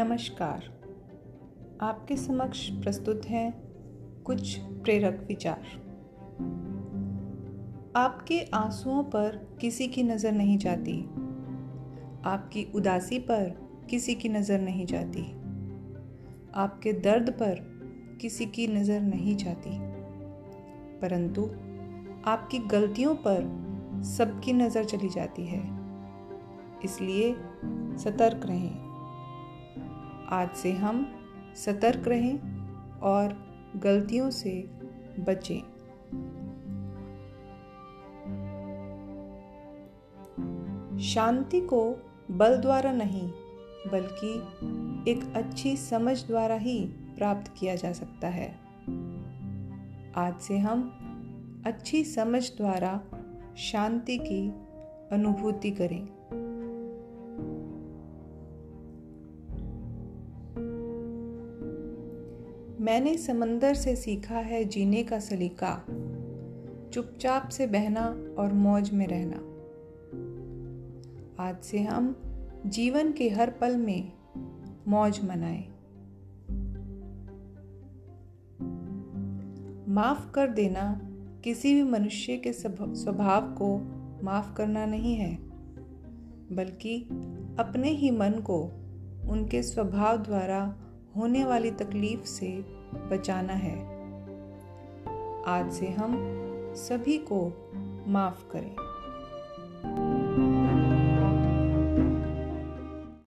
नमस्कार। आपके समक्ष प्रस्तुत हैं कुछ प्रेरक विचार। आपके आंसुओं पर किसी की नज़र नहीं जाती। आपकी उदासी पर किसी की नज़र नहीं जाती। आपके दर्द पर किसी की नज़र नहीं जाती। परंतु आपकी गलतियों पर सबकी नज़र चली जाती है। इसलिए सतर्क रहें। आज से हम सतर्क रहें और गलतियों से बचें। शांति को बल द्वारा नहीं, बल्कि एक अच्छी समझ द्वारा ही प्राप्त किया जा सकता है। आज से हम अच्छी समझ द्वारा शांति की अनुभूति करें। मैंने समंदर से सीखा है जीने का सलीका। चुपचाप से बहना और मौज में रहना। आज से हम जीवन के हर पल में मौज मनाएँ। माफ़ कर देना किसी भी मनुष्य के स्वभाव को माफ़ करना नहीं है, बल्कि अपने ही मन को उनके स्वभाव द्वारा होने वाली तकलीफ़ से बचाना है। आज से हम सभी को माफ़ करें।